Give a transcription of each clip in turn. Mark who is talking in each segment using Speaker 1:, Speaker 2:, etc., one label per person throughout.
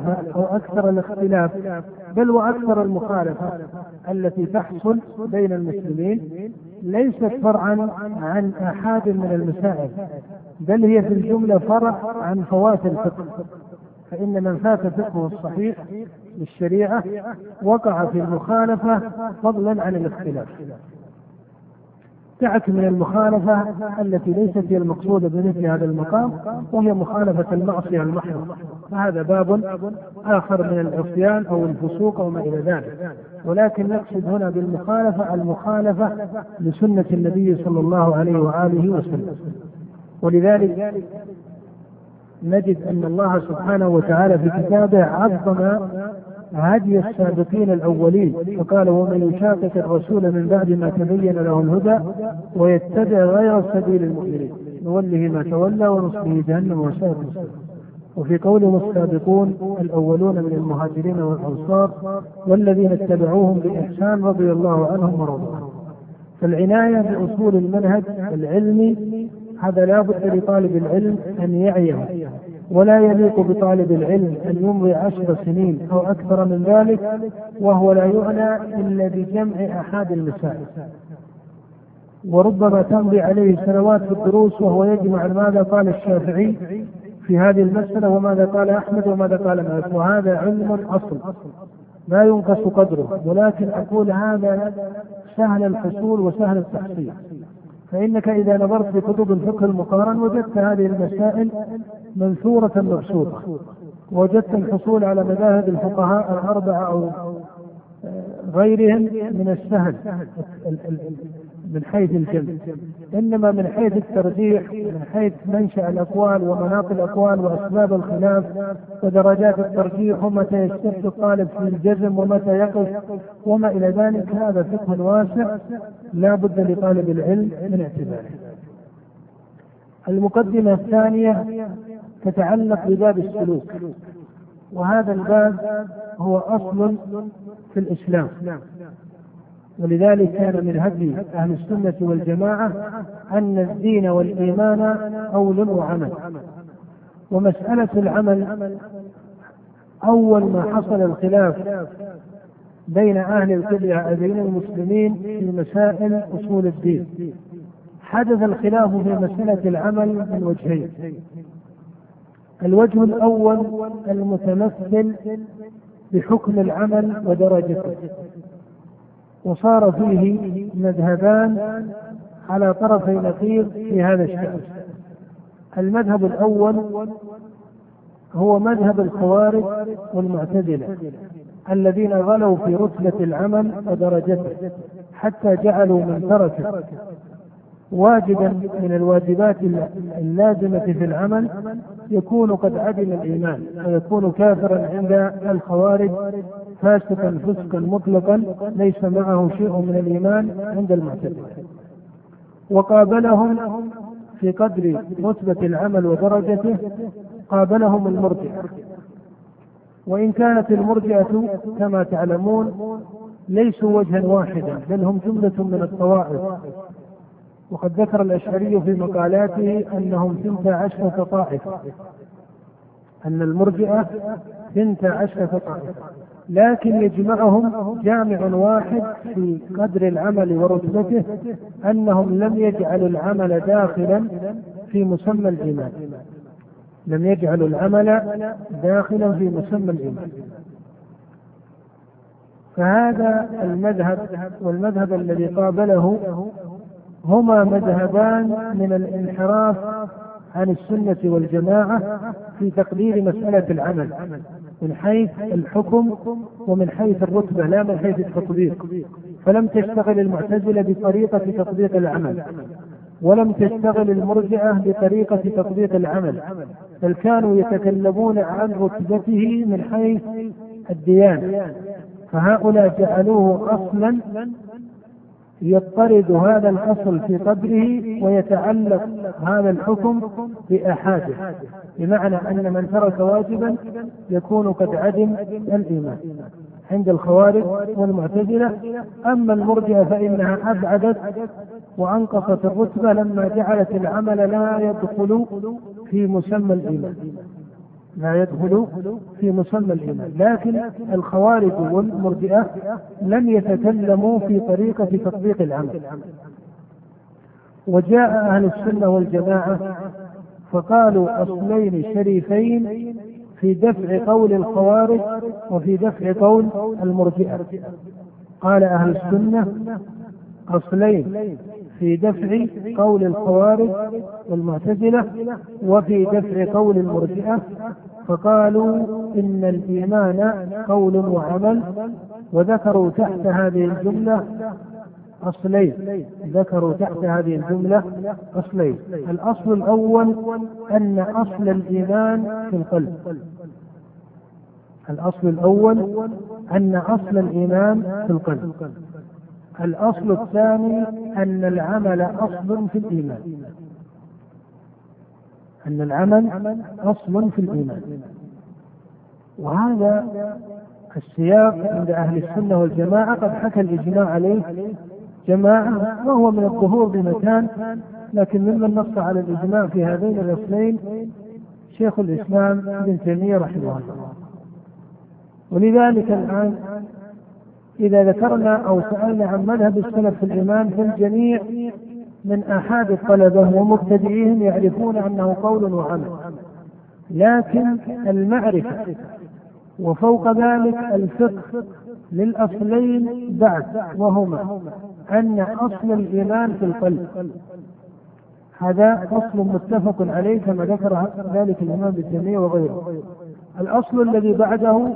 Speaker 1: أو أكثر الاختلاف بل وأكثر المخالفة التي تحصل بين المسلمين ليست فرعا عن أحد من المسائل بل هي في الجملة فرع عن فوات الفقه. فإن من فات فقهه الصحيح للشريعة وقع في المخالفة فضلا عن الاختلاف. دعك من المخالفة التي ليست هي المقصودة بمثل هذا المقام وهي مخالفة المعصية المحضة. فهذا باب آخر من العصيان أو الفسوق أو ما إلى ذلك. ولكن نقصد هنا بالمخالفة المخالفة لسنة النبي صلى الله عليه وآله وسلم. ولذلك نجد أن الله سبحانه وتعالى في كتابه عظم هدي السابقين الأولين. فقال ومن يشاقق الرسول من بعد ما تبين له الهدى ويتبع غير سبيل المؤمنين. نوله ما تولى ونصله جهنم وساءت وفي قولهم السابقون الأولون من المهاجرين والأنصار والذين اتبعوهم بإحسان رضي الله عنهم ورضوا عنهم فالعناية بأصول المنهج العلمي هذا لا بد لطالب العلم أن يعيه. ولا يليق بطالب العلم أن يمضي عشر سنين أو أكثر من ذلك وهو لا يعنى إلا بجمع أحد المسائل. وربما تمضي عليه سنوات في الدروس وهو يجمع ماذا قال الشافعي في هذه المسألة وماذا قال أحمد وماذا قال مالك. وهذا علم أصل لا ينقص قدره. ولكن أقول هذا سهل الحصول وسهل التحصيل. فإنك إذا نظرت في كتب الفقه المقارن وجدت هذه المسائل منثورة مبسوطة وجدت الحصول على مذاهب الفقهاء الأربعة أو غيرهم من السهل من حيث الجمع إنما من حيث الترجيح من حيث منشأ الأقوال ومناط الأقوال وأسباب الخلاف ودرجات الترجيح ومتى يشتد الطالب في الجزم ومتى يقف وما إلى ذلك هذا فقه واسع لا بد لطالب العلم من اعتباره. المقدمة الثانية تتعلق بباب السلوك. وهذا الباب هو أصل في الإسلام. ولذلك كان من هدي أهل السنة والجماعة أن الدين والإيمان قول وعمل. ومسألة العمل أول ما حصل الخلاف بين أهل القبلة بين المسلمين في مسائل أصول الدين. حدث الخلاف في مسألة العمل من وجهين. الوجه الأول المتمثل بحكم العمل ودرجته. وصار فيه مذهبان على طرفي نقيض في هذا الشأن. المذهب الأول هو مذهب الخوارج والمعتزلة الذين غلوا في رتبة العمل ودرجته حتى جعلوا من ترك واجبا من الواجبات اللازمة في العمل يكون قد عدم الإيمان ويكون كافرا عند الخوارج فاسقا فسقا مطلقا ليس معه شيء من الإيمان عند المعتزلة وقابلهم في قدر رتبة العمل ودرجته قابلهم المرجئة وإن كانت المرجئة كما تعلمون ليسوا وجها واحدا بل هم جملة من الطوائف. وقد ذكر الأشعري في مقالاته أنهم ثنتا عشرة طائفة أن المرجئة ثنتا عشرة طائفة لكن يجمعهم جامع واحد في قدر العمل ورتبته أنهم لم يجعلوا العمل داخلا في مسمى الإيمان لم يجعلوا العمل داخلا في مسمى الإيمان. فهذا المذهب والمذهب الذي قابله هما مذهبان من الانحراف عن السنة والجماعة في تقدير مسألة العمل من حيث الحكم ومن حيث الرتبة لا من حيث التطبيق. فلم تشتغل المعتزلة بطريقة تطبيق العمل ولم تشتغل المرجعة بطريقة تطبيق العمل بل كانوا يتكلمون عن رتبته من حيث الديانة فهؤلاء جعلوه أصلا يضطرد هذا الأصل في قدره ويتعلق هذا الحكم بآحاده بمعنى أن من ترك واجبا يكون قد عدم الإيمان عند الخوارج والمعتزلة. أما المرجئة فإنها أبعدت وأنقصت الرتبة لما جعلت العمل لا يدخل في مسمى الإيمان. لا يدخل في مسمى الإيمان لكن الخوارج والمرجئة لم يتكلموا في طريقة تطبيق العمل وجاء أهل السنة والجماعة فقالوا أصلين شريفين في دفع قول الخوارج وفي دفع قول المرجئة. قال أهل السنة أصلين في دفع قول الخوارج والمعتزلة وفي دفع قول المرجئة فقالوا إن الإيمان قول وعمل وذكروا تحت هذه الجملة أصلين ذكروا تحت هذه الجملة أصلين. الأصل الأول أن أصل الإيمان في القلب. الأصل الأول أن أصل الإيمان في القلب. الأصل الثاني أن العمل أصل في الإيمان. أن العمل أصل في الإيمان. وهذا السياق عند أهل السنة والجماعة قد حكى الإجماع عليه جماعة وهو من الظهور بمكان لكن ممن نص على الإجماع في هذين الأصلين شيخ الإسلام ابن تيمية رحمه الله. ولذلك الآن إذا ذكرنا أو سألنا عن مذهب السلف في الإيمان فالجميع من أحد الطلبة ومبتدئيهم يعرفون أنه قول وعمل. لكن المعرفة وفوق ذلك الفقه للأصلين بعد وهما أن أصل الإيمان في القلب. هذا أصل متفق عليه كما ذكر ذلك الإمام ابن وغيره. الأصل الذي بعده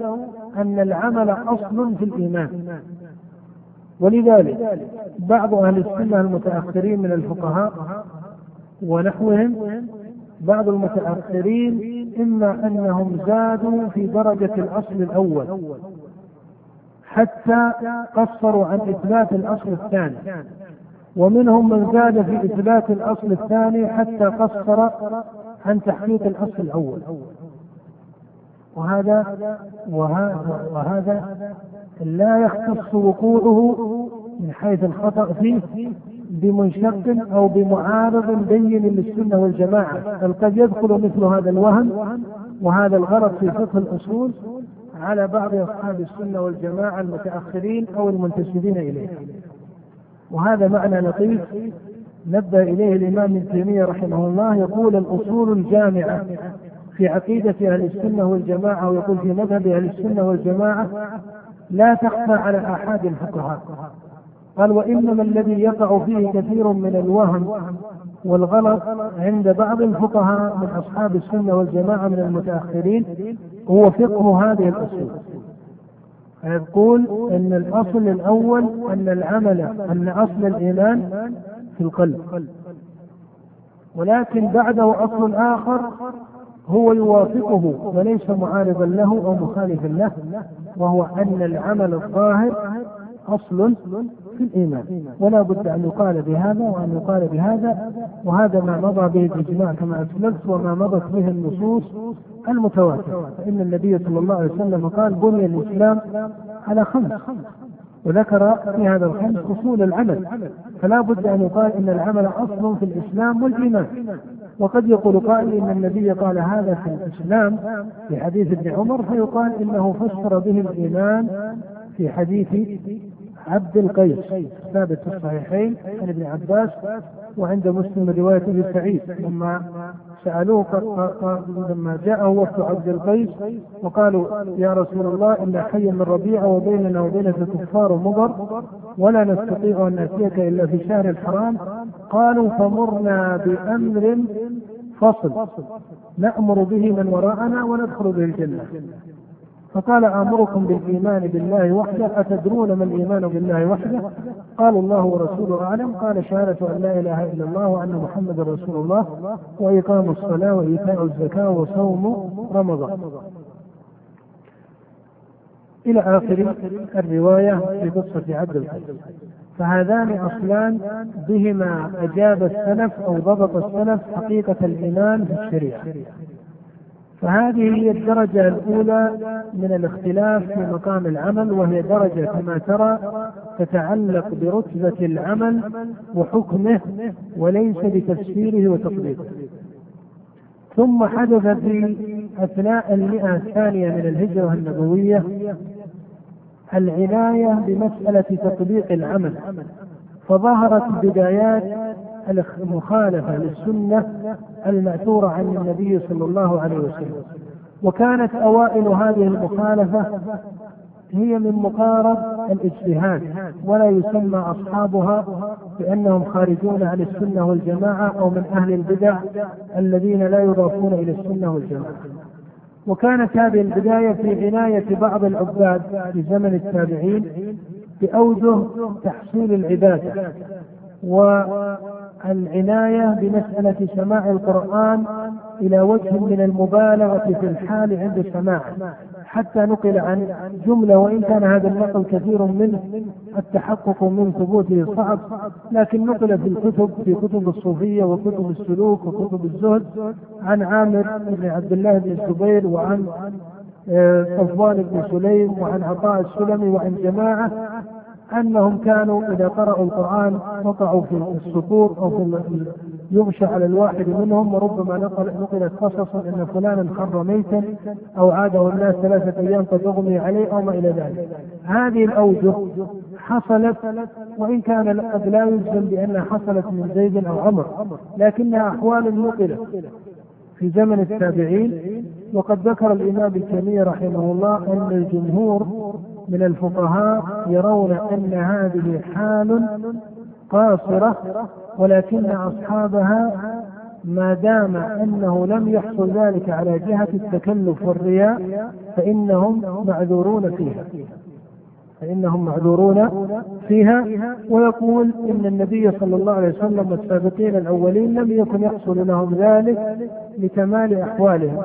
Speaker 1: أن العمل أصل في الإيمان. ولذلك بعض أهل السنة المتأخرين من الفقهاء ونحوهم بعض المتأخرين إما أنهم زادوا في درجة الأصل الأول حتى قصروا عن إثبات الأصل الثاني ومنهم من زاد في إثبات الأصل الثاني حتى قصر عن تحقيق الأصل الأول. وهذا وهذا, وهذا لا يختص وقوعه من حيث الخطأ فيه بمنشق أو بمعارض بين للسنة والجماعة بل قد يدخل مثل هذا الوهم وهذا الغلط في فقه الأصول على بعض أصحاب السنة والجماعة المتأخرين أو المنتسبين إليه. وهذا معنى لطيف نبه إليه الإمام ابن تيمية رحمه الله يقول الأصول الجامعة في عقيدة أهل السنة والجماعة ويقول في مذهب أهل السنة والجماعة لا تخفى على آحاد الفقهاء قال وإنما الذي يقع فيه كثير من الوهم والغلط عند بعض الفقهاء من أصحاب السنة والجماعة من المتأخرين هو فقه هذه الأصول. يقول أن الأصل الأول أن العمل أن أصل الإيمان في القلب. ولكن بعده أصل آخر هو يوافقه وليس معارضا له أو مخالفا له وهو أن العمل الظاهر أصل في الإيمان. ولا بد أن يقال بهذا وأن يقال بهذا وهذا ما مضى به الإجماع كما أسلفت وما مضت به النصوص المتواترة. فإن النبي صلى الله عليه وسلم قال بني الإسلام على خمس وذكر في هذا الخمس أصول العمل. فلا بد أن يقال إن العمل أصل في الإسلام والإيمان. وقد يقول قائل إن النبي قال هذا في الإسلام في حديث ابن عمر فيقال إنه فسر به الإيمان في حديث عبد القيس ثابت في الصحيحين عن ابن عباس وعند مسلم رواية ابن سعيد لما سألوه لما جاءه وفد عبد القيس وقالوا يا رسول الله إن حي من ربيعة وبيننا وبينك كفار مضر ولا نستطيع أن نأتيك إلا في شهر الحرام قالوا فمرنا بأمر فصل. نأمر به من وراءنا وندخل به الجنة. فقال آمركم بالإيمان بالله وحده أتدرون ما الإيمان بالله وحده؟ قالوا الله ورسوله أعلم. قال شهادة أن لا إله إلا الله وأن محمد رسول الله وإقام الصلاة وإيتاء الزكاة وصوم رمضان. إلى آخر الرواية في قصة عبد القيس فهذان أصلان بهما أجاب السلف أو ضبط السلف حقيقة الإيمان في الشريعة فهذه هي الدرجة الأولى من الاختلاف في مقام العمل وهي درجة كما ترى تتعلق برتبة العمل وحكمه وليس بتفسيره وتطبيقه. ثم حدث في أثناء المئة الثانية من الهجرة النبوية العناية بمسألة تطبيق العمل فظهرت بدايات المخالفة للسنة المأثورة عن النبي صلى الله عليه وسلم. وكانت أوائل هذه المخالفة هي من مقارب الاجتهاد ولا يسمى أصحابها بأنهم خارجون عن السنة والجماعة أو من أهل البدع الذين لا يضافون إلى السنة والجماعة. وكانت هذه البداية في عناية بعض العباد في زمن التابعين بأوجه تحصيل العبادة والعناية بمسألة سماع القرآن إلى وجه من المبالغة في الحال عند سماعه حتى نقل عن جملة وإن كان هذا النقل كثير منه التحقق من ثبوته صعب. لكن نقل في الكتب في كتب الصوفية وكتب السلوك وكتب الزهد عن عامر بن عبد الله بن الزبير وعن آه، صفوان بن سليم وعن عطاء السلمي وعن جماعة أنهم كانوا إذا قرأوا القرآن وقعوا في السطور أو في يغشى على الواحد منهم وربما نقل نقلت قصصا إن فلانا خر ميتا أو عاده الناس ثلاثة أيام قد أغمي عليه أو ما إلى ذلك. هذه الأوجه حصلت وإن كان قد لا يجزم بأنها حصلت من زيد أو عمر لكنها أحوال نقلت في زمن التابعين وقد ذكر الإمام ابن تيميه رحمه الله أن الجمهور من الفقهاء يرون أن هذه حال قاصرة ولكن أصحابها ما دام أنه لم يحصل ذلك على جهة التكلف والرياء فإنهم معذورون فيها. فإنهم معذورون فيها. ويقول إن النبي صلى الله عليه وسلم والسابقين الأولين لم يكن يحصل لهم ذلك لكمال أحوالهم.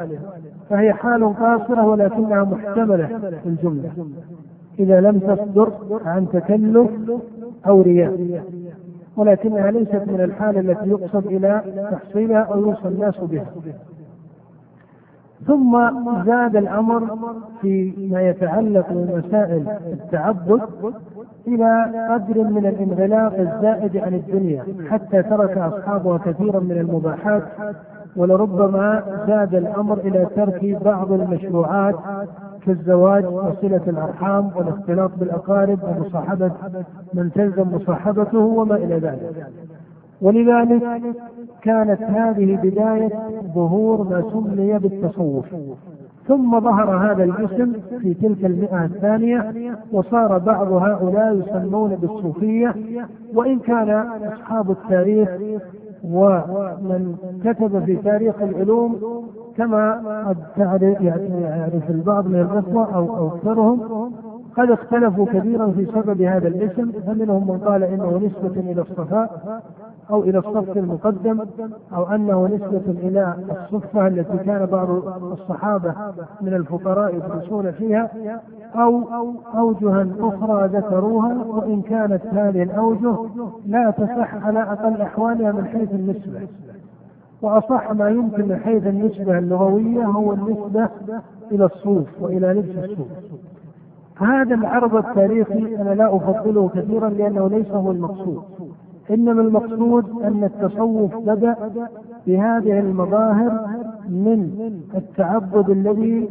Speaker 1: فهي حال قاصرة ولكنها محتملة في الجملة. إذا لم تصدر عن تكلف أو رياء. ولكنها ليست من الحالة التي يقصد إلى تحصيلها أو يوصل الناس بها. ثم زاد الأمر فيما يتعلق بمسائل التعبد إلى قدر من الانغلاق الزائد عن الدنيا حتى ترك أصحابها كثيرا من المباحات ولربما زاد الأمر إلى ترك بعض المشروعات كالزواج وصلة الأرحام والاختلاط بالأقارب ومصاحبة من تلزم مصاحبته وما إلى ذلك. ولذلك كانت هذه بداية ظهور ما سمي بالتصوف. ثم ظهر هذا الاسم في تلك المئة الثانية وصار بعض هؤلاء يسمون بالصوفية وإن كان أصحاب التاريخ ومن كتب في تاريخ العلوم كما قد تعرف يعرف البعض من الإخوة أو أكثرهم قد اختلفوا كثيرا في سبب هذا الاسم فمنهم من قال إنه نسبة إلى الصفاء أو إلى الصف المقدم أو أنه نسبة إلى الصفة التي كان بعض الصحابة من الفقراء يدرسون فيها أو أوجها أخرى ذكروها وإن كانت هذه الأوجه لا تصح على أقل أحوالها من حيث النسبة. وأصح ما يمكن من حيث النسبة اللغوية هو النسبة إلى الصوف وإلى لبس الصوف. هذا العرض التاريخي أنا لا أفضله كثيرا لأنه ليس هو المقصود. إنما المقصود أن التصوف بدأ بهذه المظاهر من التعبد الذي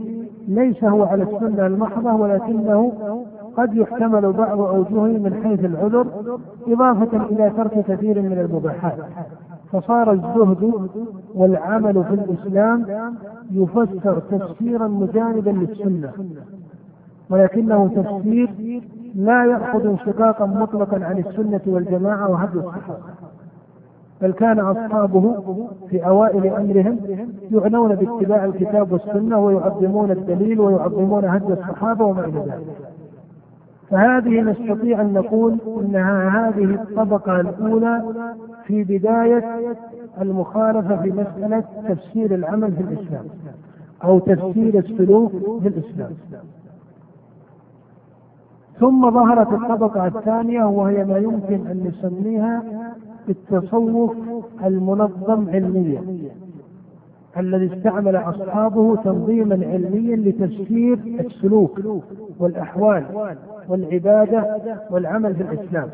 Speaker 1: ليس هو على السنة المحضة ولكنه قد يحتمل بعض أوجهه من حيث العذر إضافة إلى ترك كثير من المباحات. فصار الزهد والعمل في الإسلام يفسر تفسيرا مجانبا للسنة ولكنه تفسير لا يأخذ انشقاقا مطلقا عن السنة والجماعة وهدي الصحابة بل كان أصحابه في أوائل أمرهم يعنون باتباع الكتاب والسنة ويعظمون الدليل ويعظمون هدي الصحابة وما إلى ذلك. فهذه نستطيع أن نقول أنها هذه الطبقة الأولى في بداية المخالفة في مسألة تفسير العمل في الإسلام أو تفسير السلوك في الإسلام. ثم ظهرت الطبقة الثانية وهي ما يمكن أن نسميها التصوف المنظم علميا الذي استعمل أصحابه تنظيما علميا لتفسير السلوك والأحوال والعبادة والعمل في الإسلام.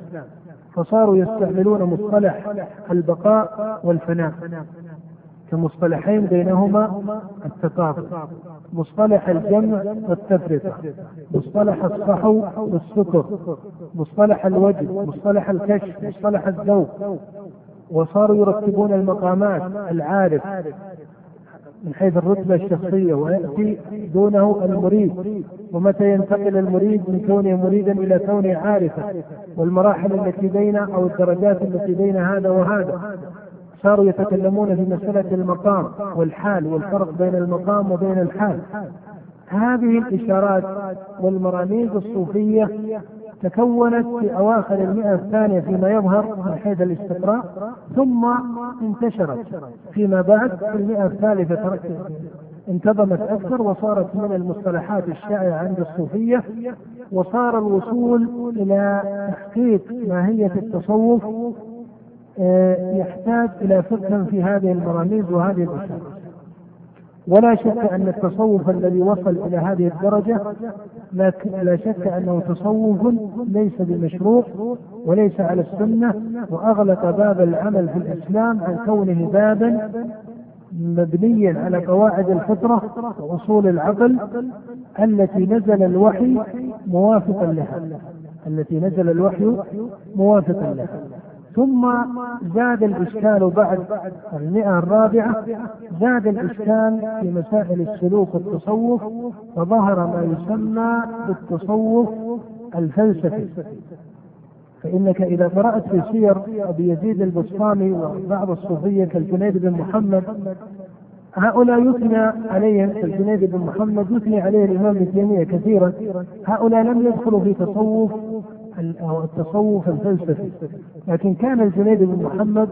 Speaker 1: فصاروا يستعملون مصطلح البقاء والفناء كمصطلحين بينهما التقاطع مصطلح الجمع والتفرقة مصطلح الصحو والسكر مصطلح الوجه مصطلح الكشف مصطلح الذوق وصاروا يرتبون المقامات العارف من حيث الرتبة الشخصية ويأتي دونه المريد ومتى ينتقل المريد من كونه مريدا إلى كونه عارفا والمراحل التي بين أو الدرجات التي بين هذا وهذا. صاروا يتكلمون في مسألة المقام والحال والفرق بين المقام وبين الحال. هذه الإشارات والمراميز الصوفية تكونت في أواخر المئة الثانية فيما يظهر من حيث الاستقراء ثم انتشرت فيما بعد في المئة الثالثة انتظمت أكثر وصارت من المصطلحات الشائعة عند الصوفية وصار الوصول إلى تحقيق ماهية التصوف يحتاج إلى فقه في هذه المراميز وهذه الأشياء ولا شك أن التصوف الذي وصل إلى هذه الدرجة لا شك أنه تصوف ليس بمشروع وليس على السنة وأغلق باب العمل في الإسلام عن كونه بابا مبنيا على قواعد الفطرة وأصول العقل التي نزل الوحي موافقا لها. التي نزل الوحي موافقا لها. ثم زاد الإشكال بعد المئة الرابعة زاد الإشكال في مسائل السلوك والتصوف فظهر ما يسمى بالتصوف الفلسفي. فإنك إذا قرأت في سير أبي يزيد البسطامي وبعض الصوفية كالجنيد بن محمد هؤلاء يثنى عليهم الجنيد بن محمد يثني عليه الإمام ابن تيمية كثيرا هؤلاء لم يدخلوا في تصوف أو التصوف الفلسفي. لكن كان الجنيد بن محمد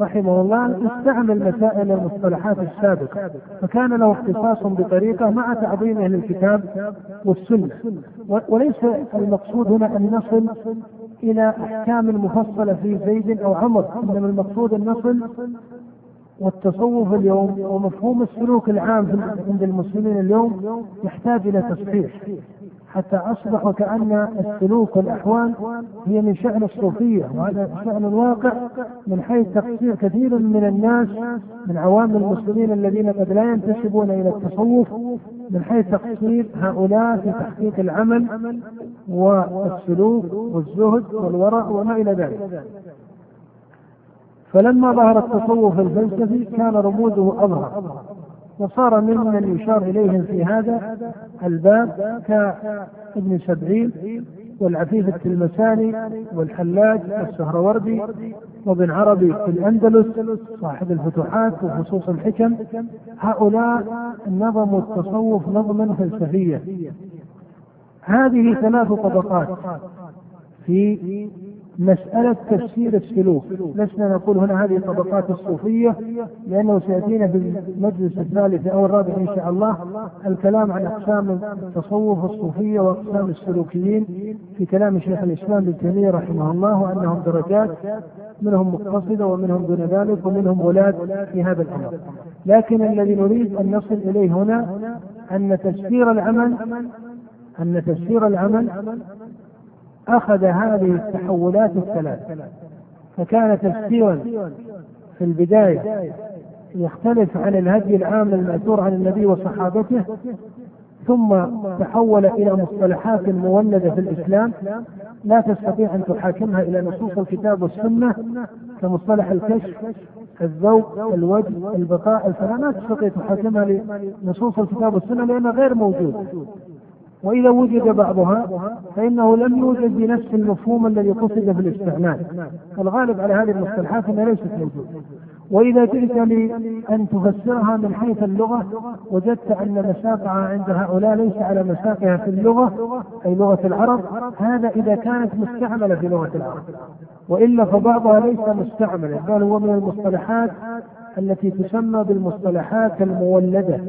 Speaker 1: رحمه الله استعمل مسائل المصطلحات السابقة فكان له اختصاص بطريقة مع تعظيمه للكتاب والسنة. وليس المقصود هنا أن نصل إلى أحكام مفصلة في زيد أو عمر إنما المقصود أن نصل والتصوف اليوم ومفهوم السلوك العام عند المسلمين اليوم يحتاج إلى تصحيح. حتى أصبح كأن السلوك والأحوال هي من شأن الصوفية وهذا شأن الواقع من حيث تقصير كثير من الناس من عوام المسلمين الذين قد لا ينتسبون إلى التصوف من حيث تقصير هؤلاء في تحقيق العمل والسلوك والزهد والورع وما إلى ذلك. فلما ظهر التصوف الفلسفي كان رموزه أظهر. وصار ممن يشار إليهم في هذا الباب كابن سبعين والعفيف التلمساني والحلاج والسهروردي وابن عربي في الأندلس صاحب الفتوحات وخصوص الحكم. هؤلاء نظموا التصوف نظما فلسفيا. هذه ثلاث طبقات في مسألة تفسير السلوك. لسنا نقول هنا هذه الطبقات الصوفية لأنه سيأتينا في المجلس الثالث أو الرابع إن شاء الله الكلام عن أقسام التصوف الصوفية وأقسام السلوكيين في كلام شيخ الإسلام ابن تيمية رحمه الله وأنهم درجات منهم مقتصدة ومنهم دون ذلك ومنهم ولاد في هذا الأمر. لكن الذي نريد أن نصل إليه هنا أن تفسير العمل أن تفسير العمل أخذ هذه التحولات الثلاث فكان تفسيرا في البداية يختلف عن الهدي العام المأثور عن النبي وصحابته ثم تحول إلى مصطلحات مولدة في الإسلام لا تستطيع أن تحاكمها إلى نصوص الكتاب والسنة كمصطلح الكشف الذوق الوجه البقاء الفناء ما تستطيع تحاكمها لنصوص الكتاب والسنة لأنها غير موجود وإذا وجد بعضها فإنه لم يوجد بنفس المفهوم الذي قصد في الاستعمال. الغالب على هذه المصطلحات أنها ليست موجودة. وإذا جئت لأن تفسرها من حيث اللغة وجدت أن مساقها عند هؤلاء ليس على مساقها في اللغة أي لغة العرب هذا إذا كانت مستعملة في لغة العرب. وإلا فبعضها ليس مستعملا بل هو من المصطلحات التي تسمى بالمصطلحات المولدة.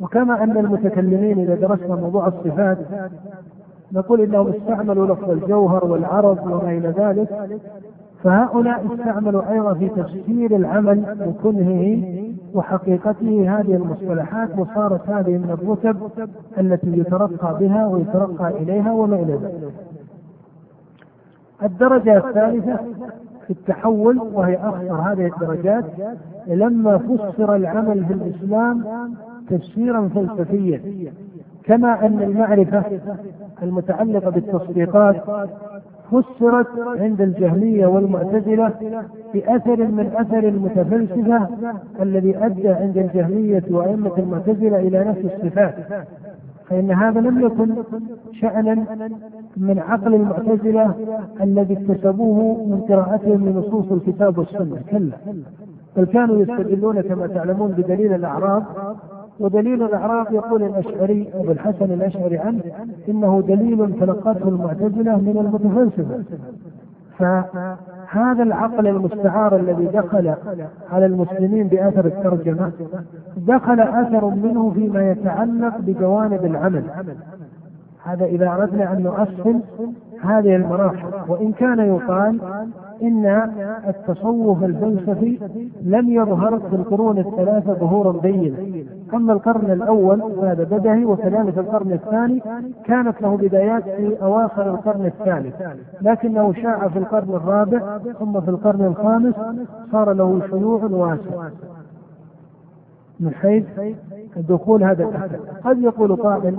Speaker 1: وكما أن المتكلمين إذا درسنا موضوع الصفات نقول إنهم استعملوا لفظ الجوهر والعرض وما إلى ذلك فهؤلاء استعملوا أيضا في تفسير العمل بكنهه وحقيقته هذه المصطلحات وصارت هذه من الرتب التي يترقى بها ويترقى إليها وما إلى ذلك. الدرجة الثالثة في التحول وهي أخطر هذه الدرجات. لما فسر العمل في الإسلام تفسيرا فلسفيا كما أن المعرفة المتعلقة بالتصديقات فسرت عند الجهمية والمعتزلة بأثر من أثر المتفلسفة الذي أدى عند الجهمية وأئمة المعتزلة إلى نفي الصفات. فإن هذا لم يكن شأنا من عقل المعتزلة الذي اكتسبوه من قراءتهم لنصوص الكتاب والسنة كلا. بل كانوا يستدلون كما تعلمون بدليل الأعراض ودليل الأعراض يقول الأشعري أبو الحسن الأشعري عنه إنه دليل تلقته المعتزلة من المتفلسفة. فهذا العقل المستعار الذي دخل على المسلمين بأثر الترجمة دخل أثر منه فيما يتعلق بجوانب العمل. هذا إذا أردنا أن نؤصل هذه المراحل. وإن كان يقال إن التصوف الفلسفي لم يظهر في القرون الثلاثة ظهورا بينا أما القرن الأول هذا بدهي وكذلك القرن الثاني كانت له بدايات في أواخر القرن الثالث. لكنه شاع في القرن الرابع ثم في القرن الخامس صار له شيوع واسع. من حيث دخول هذا الأثر. قد يقول قائل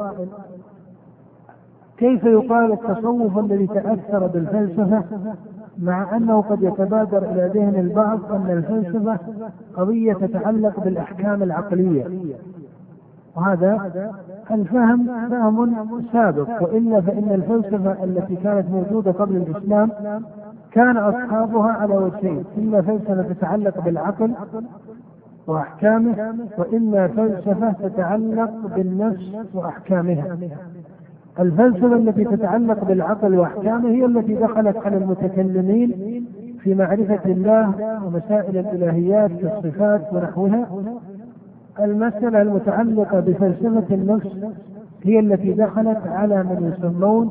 Speaker 1: كيف يقال التصوف الذي تأثر بالفلسفة مع أنه قد يتبادر إلى ذهن البعض أن الفلسفة قضية تتعلق بالأحكام العقلية. وهذا الفهم فهم سابق وإلا فإن الفلسفة التي كانت موجودة قبل الإسلام كان أصحابها على وجهين إما فلسفة تتعلق بالعقل وأحكامه وإما فلسفة تتعلق بالنفس وأحكامها. الفلسفة التي تتعلق بالعقل وأحكامه هي التي دخلت على المتكلمين في معرفة الله ومسائل الإلهيات كالصفات ونحوها. المسألة المتعلقة بفلسفة النفس هي التي دخلت على من يسمون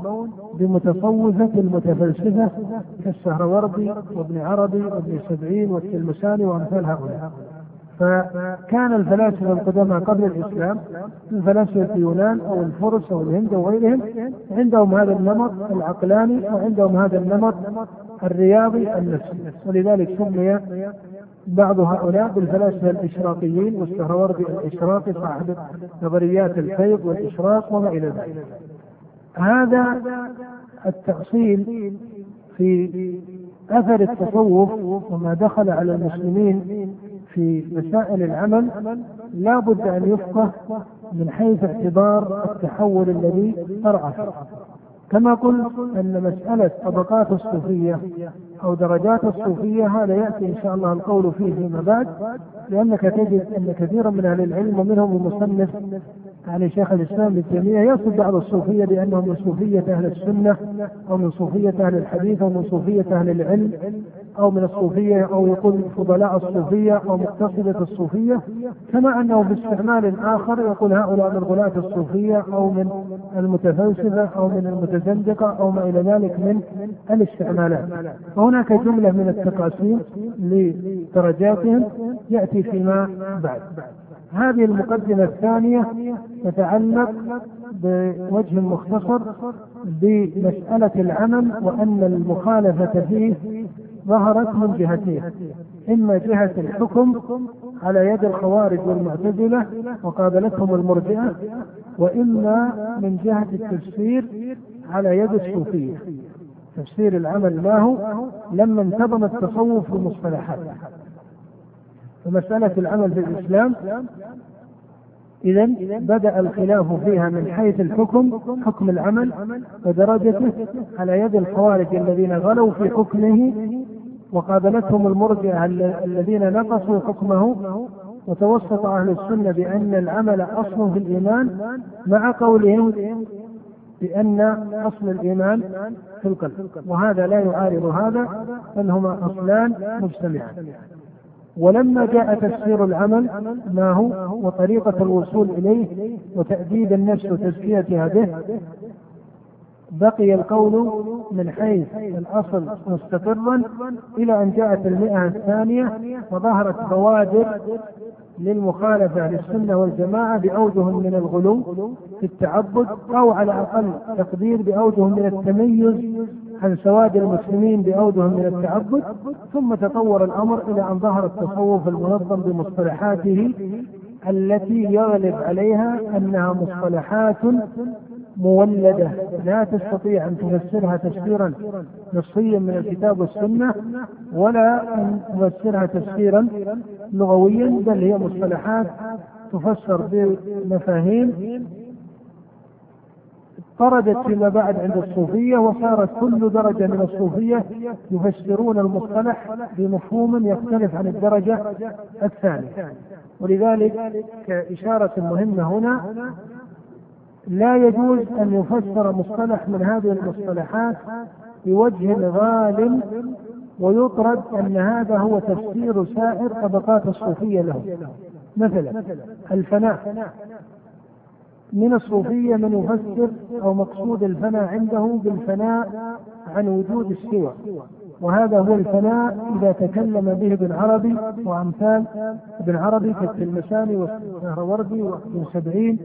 Speaker 1: بمتصوفة المتفلسفة كالسهروردي وابن عربي وابن سبعين والتلمساني وأمثال هؤلاء. فكان الفلاسفة القدماء قبل الإسلام من فلاسفه اليونان أو الفرس أو الهند وغيرهم عندهم هذا النمط العقلاني وعندهم هذا النمط الرياضي النفسي ولذلك سمي بعض هؤلاء بالفلاسفة الإشراقيين والسهروردي الإشراقي صاحب نظريات الفيض والإشراق وما إلى ذلك. هذا التأصيل في أثر التصوف وما دخل على المسلمين في مسائل العمل لا بد أن يفقه من حيث اعتبار التحول الذي طرأ كما قلت أن مسألة طبقات الصوفية أو درجات الصوفية هذا يأتي إن شاء الله القول فيه فيما بعد لأنك تجد أن كثيرا من أهل العلم ومنهم المصنف يعني شيخ الإسلام ابن تيمية يصف بعض الصوفية بأنهم من صوفية أهل السنة أو من صوفية أهل الحديث أو من صوفية أهل العلم أو من الصوفية أو يقول فضلاء الصوفية أو مقتصدة الصوفية كما أنه باستعمال آخر يقول هؤلاء من غلاة الصوفية أو من المتفلسفة أو من المتزندقة أو ما إلى ذلك من الاستعمالات. وهناك جملة من التقاسيم لدرجاتهم يأتي فيما بعد. هذه المقدمة الثانية تتعلق بوجه مختصر بمسألة العمل وأن المخالفة فيه ظهرت من جهتين إما جهة الحكم على يد الخوارج والمعتزلة وقابلتهم المرجئة وإما من جهة التفسير على يد الصوفية. تفسير العمل ما هو؟ لما انتظم التصوف في ومسألة العمل في الإسلام إذا بدأ الخلاف فيها من حيث الحكم حكم العمل ودرجته على يد الخوارج الذين غلوا في حكمه وقابلتهم المرجئة الذين نقصوا حكمه وتوسط أهل السنة بأن العمل أصل في الإيمان مع قولهم بأن أصل الإيمان في القلب وهذا لا يعارض هذا بل هما أصلان مجتمعان. ولما جاء تفسير العمل ما هو؟ وطريقة الوصول إليه وتأديب النفس وتزكيتها به بقي القول من حيث الأصل مستقرا إلى أن جاءت المئة الثانية وظهرت بوادر للمخالفة للسنة والجماعة بأوجه من الغلو في التعبد أو على أقل تقدير بأوجه من التميز عن سواد المسلمين بأوجه من التعبد ثم تطور الأمر إلى أن ظهر التصوف المنظم بمصطلحاته التي يغلب عليها أنها مصطلحات مولدة. لا تستطيع أن تفسرها تفسيرا نصيا من الكتاب والسنة ولا أن تفسرها تفسيرا لغويا بل هي مصطلحات تفسر بمفاهيم طردت فيما بعد عند الصوفية وصارت كل درجة من الصوفية يفسرون المصطلح بمفهوم يختلف عن الدرجة الثانية. ولذلك كإشارة مهمة هنا لا يجوز أن يفسر مصطلح من هذه المصطلحات بوجه غال ويطرد أن هذا هو تفسير سائر طبقات الصوفية له مثلا الفناء. من الصوفية من يفسر أو مقصود الفناء عنده بالفناء عن وجود السوى. وهذا هو الفناء إذا تكلم به ابن عربي وأمثال ابن عربي كالتلمساني والسهروردي وابن سبعين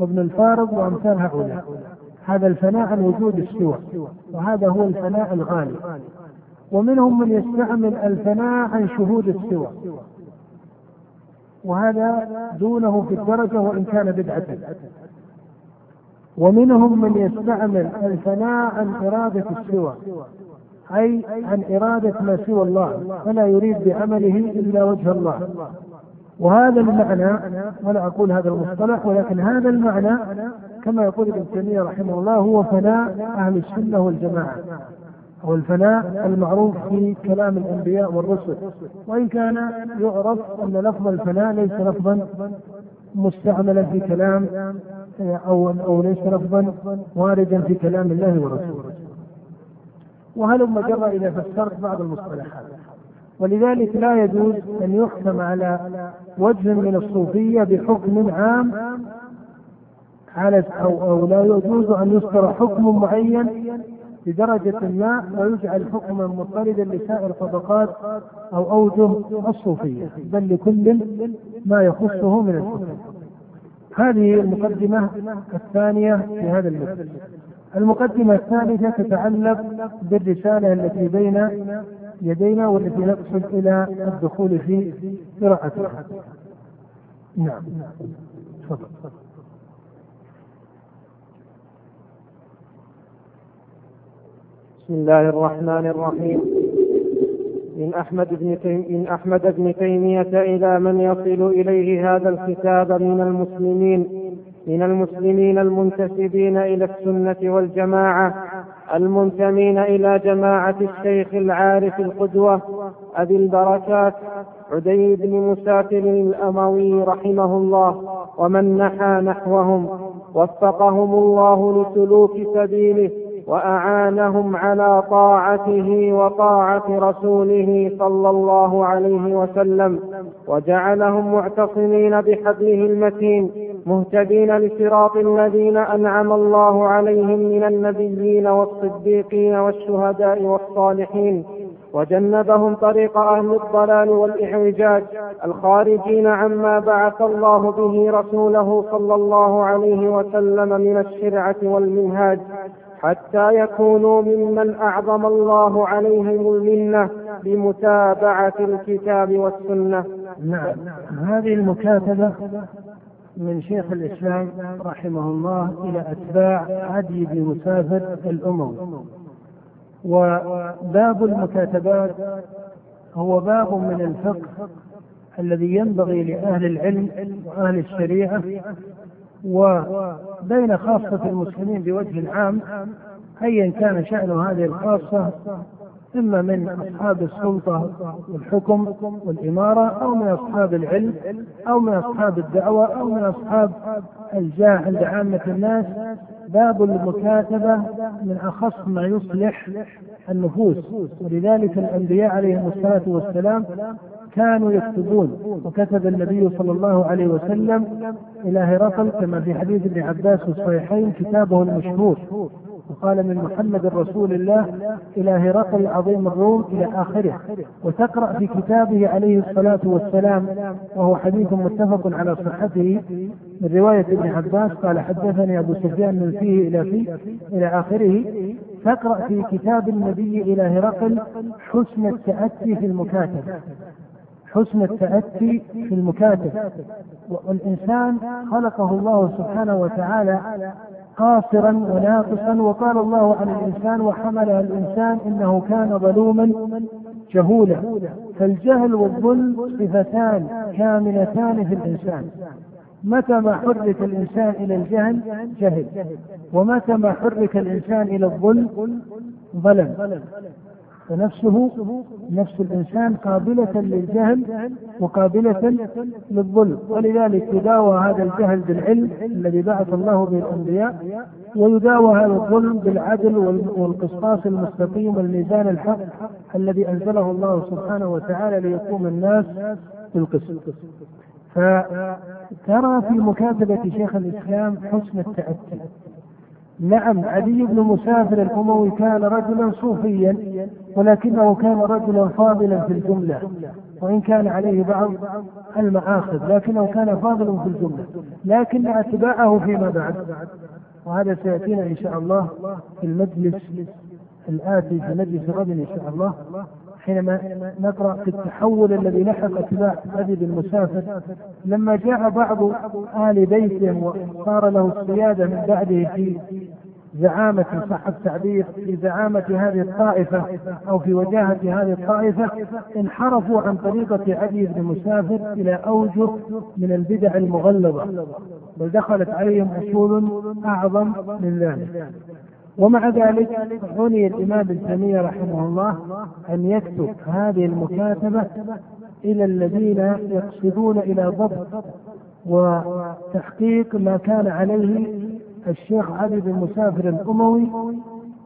Speaker 1: وابن الفارض وأمثال هؤلاء. هذا الفناء عن وجود السوى. وهذا هو الفناء الغالي. ومنهم من يستعمل الفناء عن شهود السوى. وهذا دونه في الدرجة وإن كان بدعة. ومنهم من يستعمل الفناء عن إرادة السوى أي عن إرادة ما سوى الله فلا يريد بعمله إلا وجه الله. وهذا المعنى ولا أقول هذا المصطلح ولكن هذا المعنى كما يقول ابن تيمية رحمه الله هو فناء أهل السنة والجماعة أو الفناء المعروف في كلام الأنبياء والرسل. وإن كان يعرف أن لفظ الفناء ليس لفظا مستعملا في كلام أو أو ليس لفظا واردا في كلام الله ورسوله. وهلم جرى إذا فسرت بعض المصطلحات. ولذلك لا يجوز أن يحكم على وجه من الصوفية بحكم عام على أو, أو لا يجوز أن يصدر حكم معين بدرجة ما ويجعل حكما مضطردا لسائر طبقات أو أوجه الصوفية بل لكل ما يخصه من الصوفية هذه المقدمة الثانية في هذا المجلس المقدمة الثالثة تتعلق بالرسالة التي بين يدينا والتي نقصد إلى الدخول في قراءتها. نعم. تفضل.
Speaker 2: بسم الله الرحمن الرحيم من أحمد بن من أحمد بن تيمية إلى من يصل إليه هذا الكتاب من المسلمين من المسلمين المنتسبين إلى السنة والجماعة المنتمين إلى جماعة الشيخ العارف القدوة أبي البركات عدي بن مسافر الأموي رحمه الله ومن نحى نحوهم وفقهم الله لسلوك سبيله وأعانهم على طاعته وطاعة رسوله صلى الله عليه وسلم وجعلهم معتصمين بحبله المتين مهتدين لصراط الذين أنعم الله عليهم من النبيين والصديقين والشهداء والصالحين وجنبهم طريق أهل الضلال والإعوجاج الخارجين عما بعث الله به رسوله صلى الله عليه وسلم من الشرعة والمنهاج. حتى يكونوا ممن أعظم الله عليهم المنة بمتابعة الكتاب والسنة.
Speaker 1: نعم. هذه المكاتبة من شيخ الإسلام رحمه الله إلى أتباع عدي بن مسافر الأموي. وباب المكاتبات هو باب من الفقه الذي ينبغي لأهل العلم وأهل الشريعة وبين خاصة المسلمين بوجه عام أيا كان شأن هذه الخاصة إما من أصحاب السلطة والحكم والإمارة أو من أصحاب العلم أو من أصحاب الدعوة أو من أصحاب الجاه عند عامة الناس. باب المكاتبة من أخص ما يصلح النفوس. ولذلك الأنبياء عليهم الصلاة والسلام كانوا يكتبون. وكتب النبي صلى الله عليه وسلم إلى هرقل كما في حديث ابن عباس في الصحيحين كتابه المشهور. وقال من محمد رسول الله إلى هرقل عظيم الروم إلى آخره. وتقرأ في كتابه عليه الصلاة والسلام وهو حديث متفق على صحته. من رواية ابن عباس قال حدثني أبو سفيان من فيه إلى فيه إلى آخره. تقرأ في كتاب النبي إلى هرقل حسن التأتي في المكاتب. حسن التأتي في المكاتب. والإنسان خلقه الله سبحانه وتعالى قاصرا وناقصا وقال الله عن الإنسان وحملها الإنسان إنه كان ظلوما جهولا. فالجهل والظلم صفتان كاملتان في الإنسان. متى ما حرك الإنسان إلى الجهل جهل. ومتى ما حرك الإنسان إلى الظلم ظلم. فنفسه نفس الإنسان قابلة للجهل وقابلة للظلم. ولذلك يداوى هذا الجهل بالعلم الذي بعث الله به الأنبياء ويداوى هذا الظلم بالعدل والقسطاس المستقيم والميزان الحق الذي أنزله الله سبحانه وتعالى ليقوم الناس بالقسط فترى في مكاتبة شيخ الإسلام حسن التأتي. نعم علي بن مسافر الأموي كان رجلا صوفيا ولكنه كان رجلا فاضلا في الجملة وإن كان عليه بعض المآخذ لكنه كان فاضلا في الجملة لكن أتباعه فيما بعد. وهذا سيأتينا إن شاء الله في المجلس الآتي في مجلس غد إن شاء الله. حينما نقرأ في التحول الذي لحق اتباع أبي بن مسافر لما جاء بعض آل بيته وصار له السيادة من بعده في زعامة صح التعبير في زعامة هذه الطائفة أو في وجاهة هذه الطائفة انحرفوا عن طريقة علي بن مسافر إلى أوجه من البدع المغلظة بل دخلت عليهم أصول أعظم من ذلك. ومع ذلك عني الإمام ابن رحمه الله أن يكتب هذه المكاتبة إلى الذين يقصدون إلى ضبط وتحقيق ما كان عليه الشيخ علي بن مسافر الأموي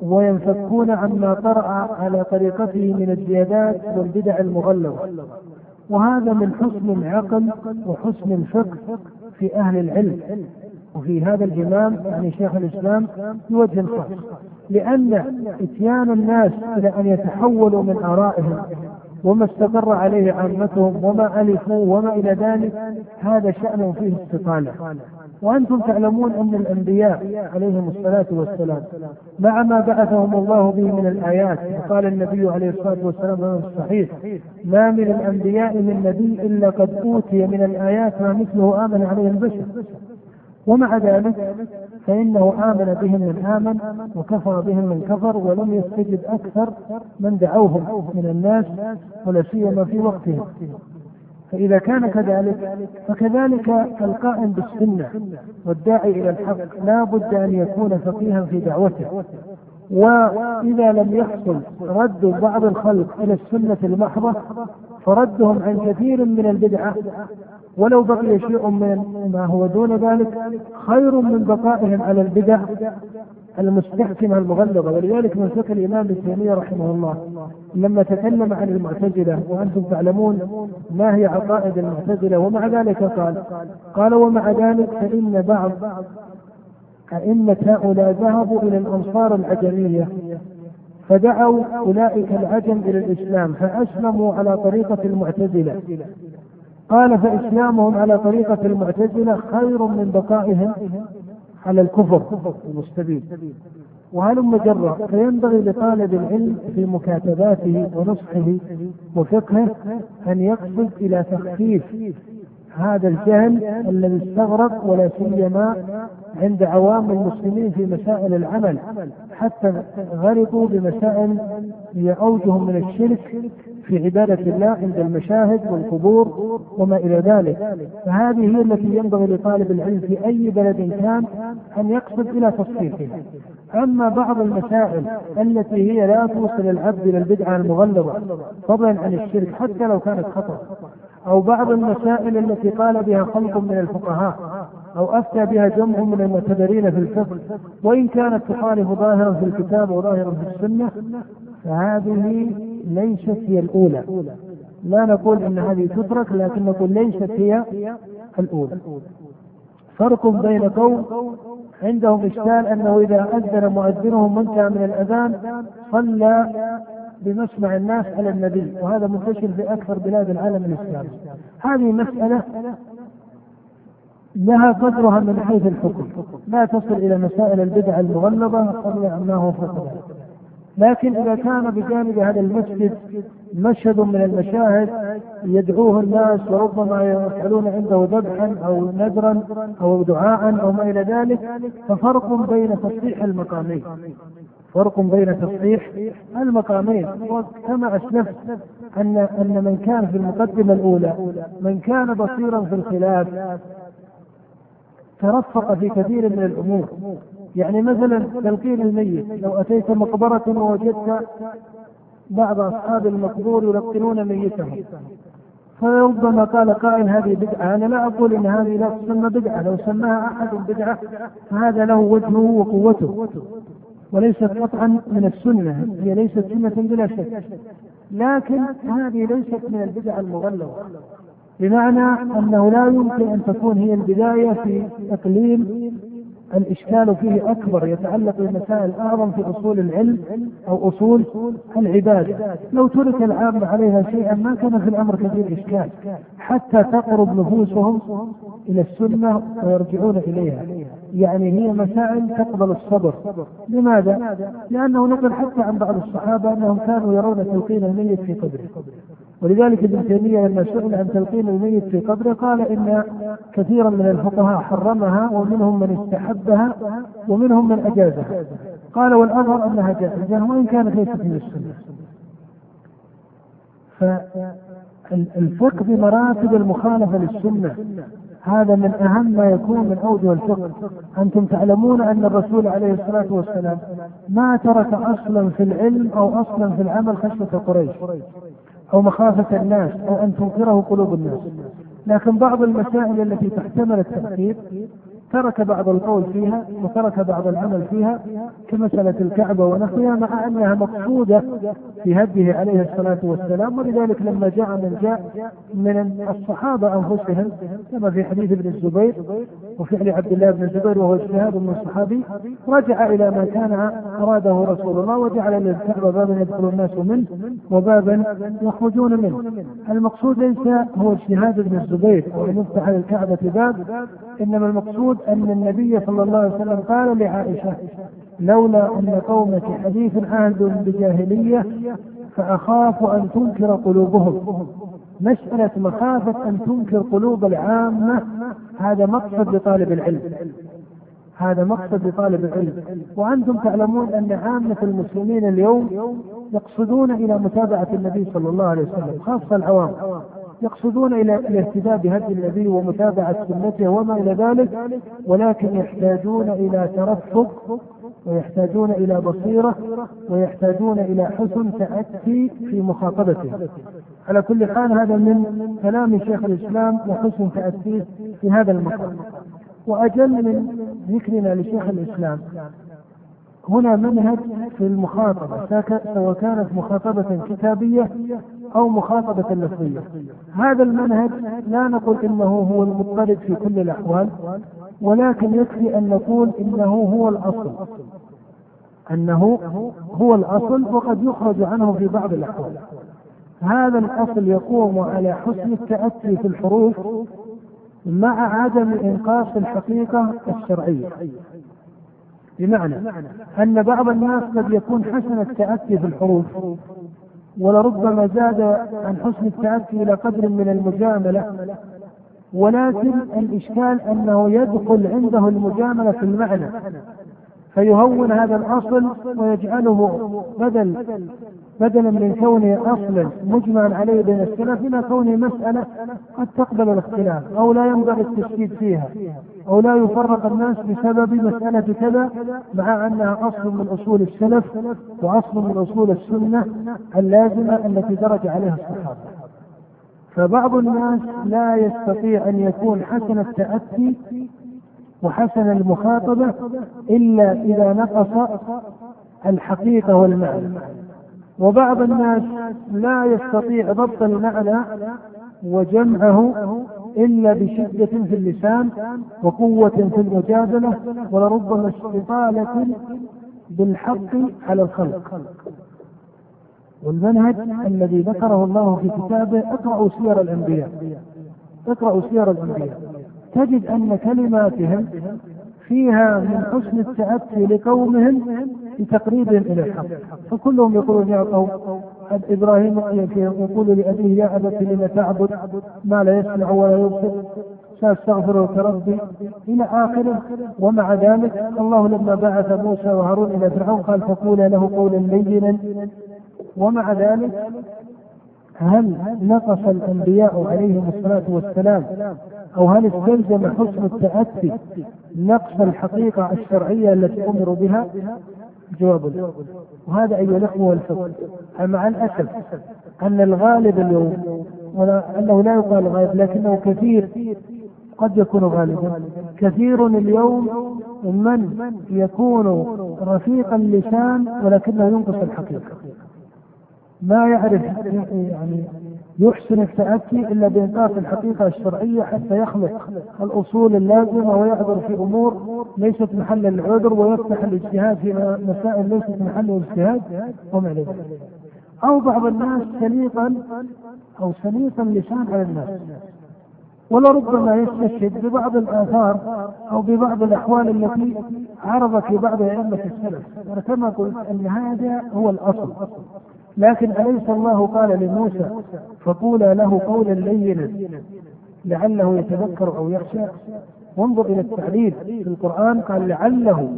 Speaker 1: وينفكون عما طرأ على طريقته من الزيادات والبدع المغلظة. وهذا من حسن العقل وحسن الفقه في أهل العلم. وفي هذا الإمام يعني شيخ الإسلام بوجه خاص لأن إتيان الناس إلى أن يتحولوا من آرائهم وما استقر عليه عامتهم وما ألفوا وما إلى ذلك هذا شأن فيه استطالة. وأنتم تعلمون أن الأنبياء عليهم الصلاة والسلام مع ما بعثهم الله به من الآيات وقال النبي عليه الصلاة والسلام في الصحيح ما من الأنبياء من نبي إلا قد أوتي من الآيات ما مثله آمن عليه البشر. ومع ذلك فإنه آمن بهم من آمن وكفر بهم من كفر ولم يستجب أكثر من دعوهم من الناس ولا سيما في وقتهم. فإذا كان كذلك فكذلك القائم بالسنة والداعي إلى الحق لا بد أن يكون فقيها في دعوته. وإذا لم يحصل رد بعض الخلق إلى السنة المحضة فردهم عن كثير من البدعة ولو بقي شيء من ما هو دون ذلك خير من بقائهم على البدع المستحكمة المغلظة ولذلك من فقه الإمام ابن تيمية رحمه الله لما تكلم عن المعتزلة وأنتم تعلمون ما هي عقائد المعتزلة ومع ذلك قال قال ومع ذلك فإن بعض أئمة هؤلاء ذهبوا إلى الأنصار العجمية فدعوا أولئك العجم إلى الإسلام فأسلموا على طريقة المعتزلة. قال فإسلامهم على طريقة المعتزلة خير من بقائهم على الكفر المستبين. وهلم جرا فينبغي لطالب العلم في مكاتباته ونصحه وفقهه أن يقصد إلى تخفيف هذا الجهل الذي استغرق ولا سيما عند عوام المسلمين في مسائل العمل حتى غرقوا بمسائل هي أوجه من الشرك في عبادة الله عند المشاهد والقبور وما إلى ذلك. فهذه هي التي ينبغي لطالب العلم في أي بلد كان أن يقصد إلى تصحيحها أما بعض المسائل التي هي لا توصل العبد إلى البدعة المغلظة فضلا عن الشرك حتى لو كانت خطأ. أو بعض المسائل التي قال بها خلق من الفقهاء أو أفتى بها جمع من المعتبرين في الفقه وإن كانت تخالف ظاهرا في الكتاب وظاهرا في السنة فهذه ليست هي الأولى. لا نقول أن هذه تترك لكن نقول ليست هي الأولى. فرق بين قوم عندهم إشكال أنه إذا أذن مؤذنهم وانتهى من الأذان صلى بمسمع الناس على النبي وهذا منتشر في أكثر بلاد العالم الإسلامي. هذه مسألة لها قدرها من حيث الحكم. لا تصل إلى مسائل البدع المغلظة قبل ما هو فوق لكن إذا كان بجانب هذا المسجد مشهد من المشاهد يدعوه الناس وربما يفعلون عنده ذبحا أو نذرا أو دعاء أو ما إلى ذلك ففرق بين تصحيح المقامين. فرق بين تصحيح المقامين. وكما أسلفت ان أن من كان في المقدمة الأولى من كان بصيرا في الخلاف ترفق في كثير من الأمور. يعني مثلا تلقين الميت لو أتيت مقبرة ووجدت بعض أصحاب المقبور يلقنون ميتهم. فربما قال قائل هذه بدعة. أنا لا أقول إن هذه لا تسمى بدعة. لو سماها أحد بدعة فهذا له وجهه وقوته. وليست قطعا من السنة هي ليست سنة بلا شك. لكن هذه ليست من البدع المغلظة بمعنى أنه لا يمكن أن تكون هي البداية في تقليل الإشكال فيه أكبر يتعلق بمسائل أعظم في أصول العلم أو أصول العبادة. لو ترك العامة عليها شيئا ما كان في الأمر كثير إشكال حتى تقرب نفوسهم إلى السنة ويرجعون إليها. يعني هي مسائل تقبل الصبر. لماذا؟ لأنه نقل حتى عن بعض الصحابة أنهم كانوا يرون تلقين الميت في قبره. ولذلك ابن تيمية لما سئل عن تلقين الميت في قبره قال إن كثيرا من الفقهاء حرمها ومنهم من استحبها ومنهم من أجازها. قال والأظهر أنها جائزة وإن كانت ليست من السنة. فالفقه بمراتب المخالفة للسنة. هذا من أهم ما يكون من أوجه الفقه. أنتم تعلمون أن الرسول عليه الصلاة والسلام ما ترك أصلا في العلم أو أصلا في العمل خشية قريش أو مخافة الناس أو أن تنكره قلوب الناس. لكن بعض المسائل التي تحتمل التأثير ترك بعض القول فيها وترك بعض العمل فيها كمسألة الكعبة ونحوها مع أنها مقصودة في هديه عليه الصلاة والسلام ولذلك لما جاء من جاء من الصحابة أنفسهم كما في حديث ابن الزبير وفعل عبد الله بن الزبير وهو اجتهاد من الصحابي رجع إلى ما كان أراده رسول الله وجعل للكعبة بابا يدخل الناس منه وبابا يخرجون منه. المقصود ليس هو اجتهاد ابن الزبير وأن يفتح للكعبة باب إنما المقصود أن النبي صلى الله عليه وسلم قال لعائشة لولا أن قومك حديث عهد بجاهلية فأخاف أن تنكر قلوبهم. مسألة مخافة أن تنكر قلوب العامة. هذا مقصد لطالب العلم. هذا مقصد لطالب العلم. وأنتم تعلمون أن عامة المسلمين اليوم يقصدون إلى متابعة النبي صلى الله عليه وسلم خاصة العوام. يقصدون إلى الاهتداء بهدي النبي ومتابعة سنته وما إلى ذلك ولكن يحتاجون إلى ترفق ويحتاجون إلى بصيرة ويحتاجون إلى حسن تأتي في مخاطبته على كل حال هذا من كلام شيخ الإسلام وحسن تاتيه في هذا المقام. وأجل من ذكرنا لشيخ الإسلام هنا منهج في المخاطبة سواء كانت مخاطبة كتابية أو مخاطبة لفظية. هذا المنهج لا نقول إنه هو المضطرد في كل الأحوال ولكن يكفي أن نقول إنه هو الأصل. أنه هو الأصل وقد يخرج عنه في بعض الأحوال. هذا الأصل يقوم على حسن التأتي في الحروف مع عدم إنقاص الحقيقة الشرعية. بمعنى أن بعض الناس قد يكون حسن التأتي في الحروف ولربما زاد عن حسن التأتي إلى قدر من المجاملة ولكن الإشكال أنه يدخل عنده المجاملة في المعنى. فيهون هذا الأصل ويجعله بدل بدلا من كونه أصلا مجمعا عليه بين السلف إلى كونه مسألة قد تقبل الاختلاف أو لا ينبغي التشديد فيها أو لا يفرق الناس بسبب مسألة كذا مع أنها أصل من أصول السلف وأصل من أصول السنة اللازمة التي درج عليها الصحابة. فبعض الناس لا يستطيع أن يكون حسن التأتي وحسن المخاطبة إلا إذا نقص الحقيقة والمعنى. وبعض الناس لا يستطيع ضبط المعنى وجمعه إلا بشدة في اللسان وقوة في المجادلة ولربما استطالة بالحق على الخلق. والمنهج الذي ذكره الله في كتابه اقرأوا سير الأنبياء. اقرأوا سير الأنبياء. تجد أن كلماتهم فيها من حسن التأتي لقومهم بتقريبهم إلى الحق. فكلهم يقولون يا قوم إبراهيم يقول لأبيه يا أبت لم تعبد ما لا يسمع ولا يبصر؟ سأستغفر لك ربي إلى آخره. ومع ذلك الله لما بعث موسى وهارون إلى فرعون قال فقولا له قولا لينا. ومع ذلك هل نقص الأنبياء عليهم الصلاة والسلام أو هل استلزم حسن التأتي نقص الحقيقة الشرعية التي أمروا بها؟ جواب وهذا أيها الأخوة الحكم مع الأسف أن الغالب اليوم أنه لا يقال غالب لكنه كثير قد يكون غالبا. كثير اليوم من يكون رفيق اللسان ولكنه ينقص الحقيقة. ما يعرف يعني يحسن التأتي إلا بإنقاذ الحقيقة الشرعية حتى يخلق الأصول اللازمة ويعذر في أمور ليست محل العذر ويفتح الاجتهاد في مسائل ليست محل الاجتهاد. وما إلى ذلك. أو بعض الناس سليقا أو سليق اللسان على الناس. ولربما يستشهد ببعض الآثار أو ببعض الأحوال التي عرض في بعض أئمة السلف. وكما قلت أن هذا هو الأصل. لكن أليس الله قال لموسى فقولا له قولا لينا لعله يتذكر أو يخشى؟ وانظر إلى التعليل في القرآن قال لعله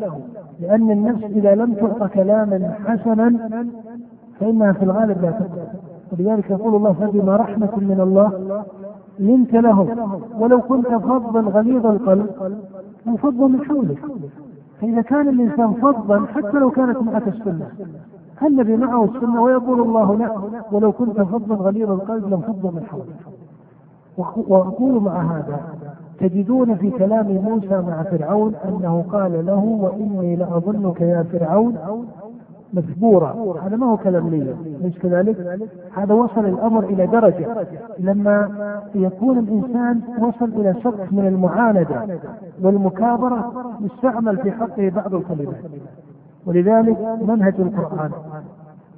Speaker 1: لأن النفس إذا لم تعط كلاما حسنا فإنها في الغالب لا تقبل ولذلك يقول الله فبما رحمة من الله لنت لهم ولو كنت فظا غليظ القلب انفضوا من حولك. فإذا كان الإنسان فظا حتى لو كانت معك السنة. الذي معه السنة ويقول الله له ولو كنت فظا غليظ القلب لانفضوا من حولك. وأقول مع هذا تجدون في كلام موسى مع فرعون أنه قال له وإني لأظنك يا فرعون مثبورا. هذا ما هو كلام لي. ليس كذلك؟ هذا وصل الأمر إلى درجة. لما يكون الإنسان وصل إلى شق من المعاندة والمكابرة يستعمل في حقه بعض الكلمات. ولذلك منهج القرآن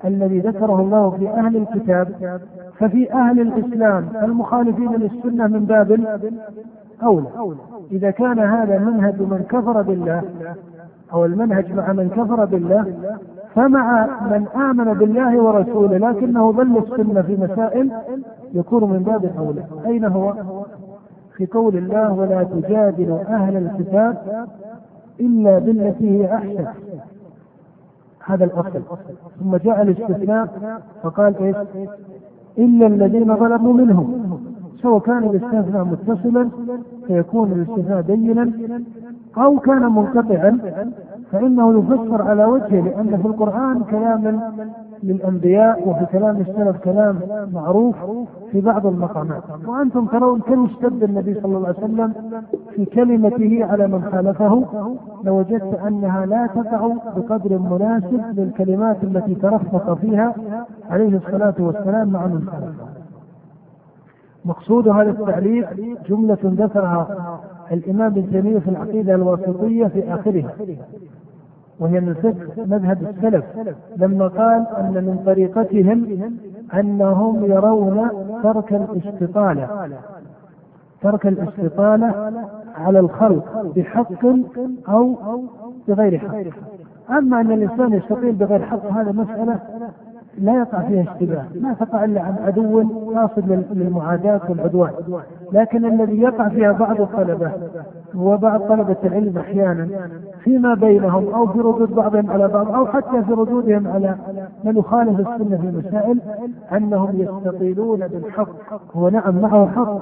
Speaker 1: الذي ذكره الله في أهل الكتاب ففي أهل الإسلام المخالفين للسنة من باب أولى. إذا كان هذا منهج من كفر بالله أو المنهج مع من كفر بالله فمع من آمن بالله ورسوله لكنه ظل السنة في مسائل يكون من باب أولى. أين هو؟ في قول الله ولا تجادلوا أهل الكتاب إلا بالتي هي أحسن. هذا الأصل. ثم جاء الاستثناء فقال إيش؟ إلا الذين ظلموا منهم. سواء كان الاستثناء متصلا فيكون الاستثناء بينا أو كان منقطعا فإنه يفسر على وجهه لأن في القرآن كلام للأنبياء وفي كلام السلف كلام معروف في بعض المقامات. وأنتم ترون كم اشتد النبي صلى الله عليه وسلم في كلمته على من خالفه. لوجدت أنها لا تقع بقدر مناسب للكلمات التي ترفق فيها عليه الصلاة والسلام مع من خالفه. مقصود هذا التعليق جملة ذكرها الإمام ابن تيمية في العقيدة الواسطية في آخرها. وهي من فقه مذهب السلف لما قال أن من طريقتهم أنهم يرون ترك الاستطالة ترك الاستطالة على الخلق بحق أو بغير حق. أما أن الإنسان يستطيل بغير حق هذا مسألة لا يقع فيها اشتباه ما تقع إلا عن عدو قاصد للمعاداة والعدوان. لكن الذي يقع فيها بعض الطلبة وبعض طلبة العلم أحيانا فيما بينهم أو في ردود بعضهم على بعض أو حتى في ردودهم على من يخالف السنة في مسائل أنهم يستطيلون بالحق. هو نعم معه حق.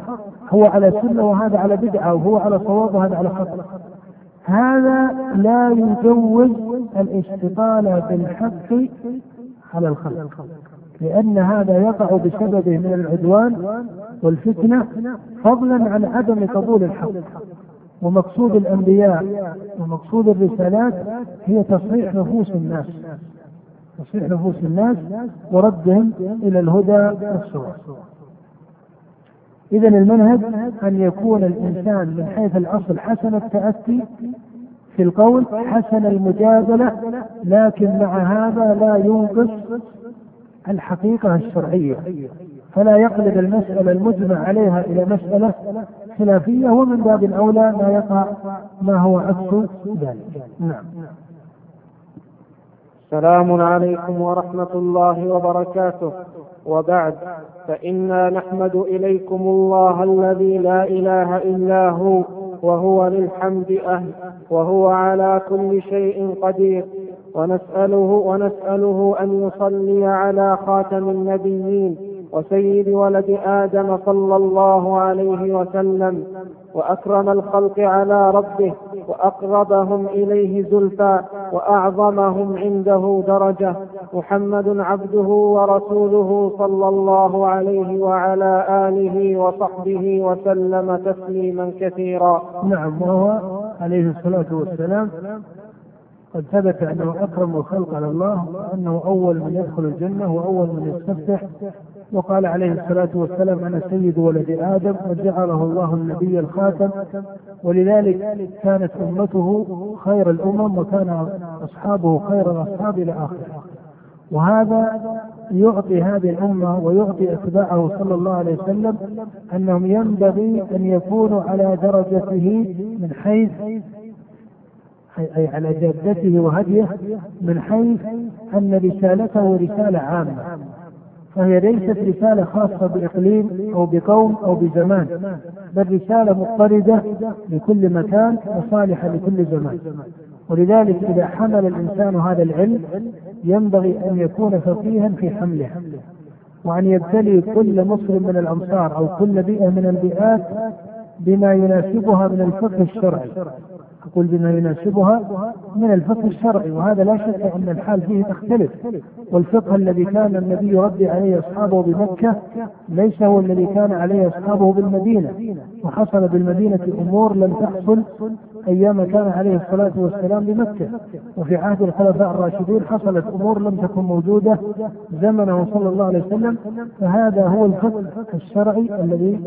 Speaker 1: هو على سنة وهذا على بدعة وهو على صواب وهذا على خطأ. هذا لا يجوز الاستطاله بالحق على الخلق لأن هذا يقع بسببه من العدوان والفتنة فضلا عن عدم قبول الحق. ومقصود الأنبياء ومقصود الرسالات هي تصحيح نفوس الناس. تصحيح نفوس الناس وردهم إلى الهدى والسوء. إذا المنهج أن يكون الإنسان من حيث الأصل حسن التأتي في القول حسن المجادلة لكن مع هذا لا ينقص الحقيقة الشرعية. فلا يقلب المسألة المجمع عليها إلى مسألة خلافية ومن باب الأولى لا يقع ما هو عكس ذلك. نعم.
Speaker 2: السلام عليكم ورحمة الله وبركاته. وبعد فإنا نحمد إليكم الله الذي لا إله إلا هو وهو للحمد أهل وهو على كل شيء قدير. ونسأله ونسأله أن يصلي على خاتم النبيين وسيد ولد آدم صلى الله عليه وسلم وأكرم الخلق على ربه وأقربهم إليه زلفى وأعظمهم عنده درجة. محمد عبده ورسوله صلى الله عليه وعلى آله وصحبه وسلم تسليما كثيرا.
Speaker 1: نعم وهو عليه الصلاة والسلام قد ثبت أنه أكرم الخلق على الله وأنه أول من يدخل الجنة وأول من يستفتح وقال عليه الصلاة والسلام أنا سيد ولد آدم وجعله الله النبي الخاتم. ولذلك كانت أمته خير الأمم وكان أصحابه خير الأصحاب إلى آخره. وهذا يعطي هذه الأمة ويعطي أتباعه صلى الله عليه وسلم أنهم ينبغي أن يكونوا على درجته من حيث أي على جادته وهديه من حيث أن رسالته رسالة عامة. فهي ليست رسالة خاصة بإقليم أو بقوم أو بزمان بل رسالة مضطردة لكل مكان وصالحة لكل زمان. ولذلك إذا حمل الإنسان هذا العلم ينبغي أن يكون فقيها في حمله وأن يبتلي كل مسلم من الأمصار أو كل بيئة من البيئات بما يناسبها من الفقه الشرعي. أقول بما يناسبها من الفقه الشرعي وهذا لا شك أن الحال فيه تختلف. والفقه الذي كان النبي يربي عليه أصحابه بمكة ليس هو الذي كان عليه أصحابه بالمدينة وحصل بالمدينة أمور لم تحصل أيام كان عليه الصلاة والسلام بمكة. وفي عهد الخلفاء الراشدين حصلت أمور لم تكن موجودة زمنه صلى الله عليه وسلم فهذا هو الفقه الشرعي الذي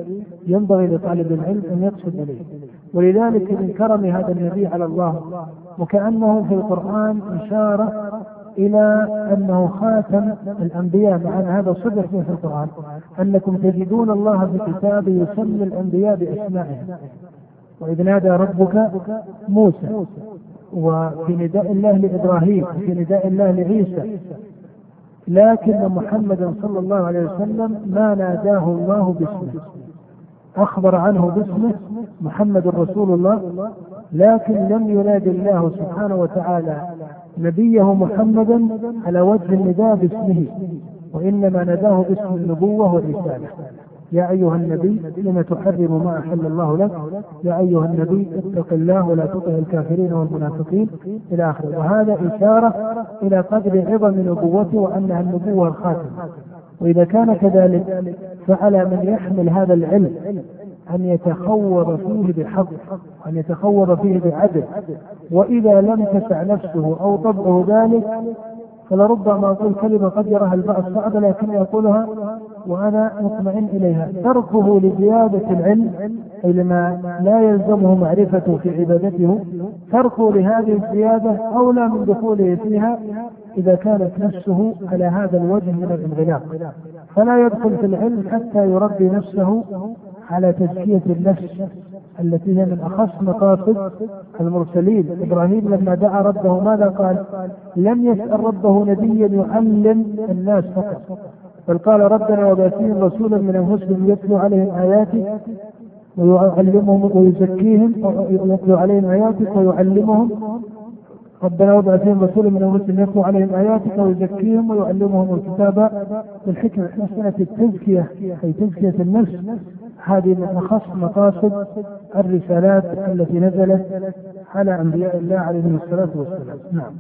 Speaker 1: ينبغي لطالب العلم أن يقصد إليه ولذلك من كرم هذا النبي على الله وكأنه في القرآن إشارة إلى أنه خاتم الأنبياء مع أن هذا صدر في القرآن أنكم تجدون الله في كتابه يسمي الأنبياء بأسمائهم. وإذ نادى ربك موسى وفي نداء الله لإبراهيم وفي نداء الله لعيسى لكن محمدا صلى الله عليه وسلم ما ناداه الله باسمه. أخبر عنه باسمه محمد رسول الله لكن لم يناد الله سبحانه وتعالى نبيه محمدا على وجه النداء باسمه وإنما نداه باسم النبوة والرسالة. يا أيها النبي لم تحرم ما أحل الله لك؟ يا أيها النبي اتق الله ولا تطع الكافرين والمنافقين. إلى آخره. وهذا إشارة إلى قدر عظم نبوته وأنها النبوة الخاتمة. وإذا كان كذلك فعلى من يحمل هذا العلم أن يتخوض فيه بحق أن يتخوض فيه بعدل. وإذا لم تسع نفسه أو طبعه ذلك فلربما أقول كلمة قد يراها البعض صعبة لكن يقولها وأنا مطمئن إليها. تركه لزيادة العلم أي لما لا يلزمه معرفته في عبادته تركه لهذه الزيادة أولى من دخوله فيها إذا كانت نفسه على هذا الوجه من الانغلاق. فلا يدخل في العلم حتى يربي نفسه على تزكية النفس. التي هي من أخص مقاصد المرسلين. إبراهيم لما دعا ربه ماذا قال؟ لم يسأل ربه نبيا يعلم الناس فقط بل قال ربنا وباتيهم رسولا من انفسهم يتلو عليهم اياتك ويعلمهم ويزكيهم يتلو عليهم اياتك ويعلمهم. ربنا وضع فيهم رسولا من انفسهم يتلو عليهم اياتك ويزكيهم ويعلمهم الكتاب والحكمة. مساله التزكية أي تزكية النفس. هذه من أخص مقاصد الرسالات التي نزلت على أنبياء الله عليهم الصلاة والسلام. نعم.